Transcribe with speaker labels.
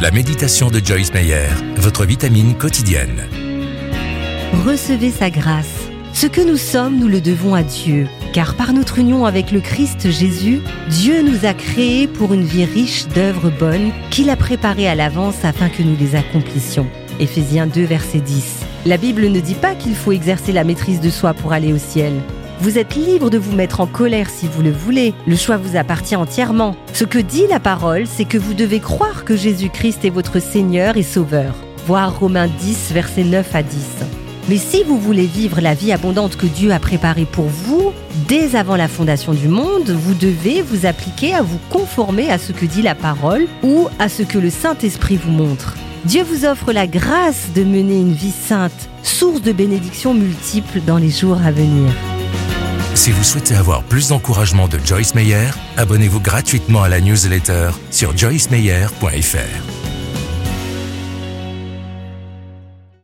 Speaker 1: La méditation de Joyce Meyer, votre vitamine quotidienne.
Speaker 2: Recevez sa grâce. Ce que nous sommes, nous le devons à Dieu, car par notre union avec le Christ Jésus, Dieu nous a créés pour une vie riche d'œuvres bonnes qu'il a préparées à l'avance afin que nous les accomplissions. Éphésiens 2, verset 10. La Bible ne dit pas qu'il faut exercer la maîtrise de soi pour aller au ciel. Vous êtes libre de vous mettre en colère si vous le voulez. Le choix vous appartient entièrement. Ce que dit la parole, c'est que vous devez croire que Jésus-Christ est votre Seigneur et Sauveur. Voir Romains 10, versets 9 à 10. Mais si vous voulez vivre la vie abondante que Dieu a préparée pour vous, dès avant la fondation du monde, vous devez vous appliquer à vous conformer à ce que dit la parole ou à ce que le Saint-Esprit vous montre. Dieu vous offre la grâce de mener une vie sainte, source de bénédictions multiples dans les jours à venir.
Speaker 1: Si vous souhaitez avoir plus d'encouragement de Joyce Meyer, abonnez-vous gratuitement à la newsletter sur joycemeyer.fr.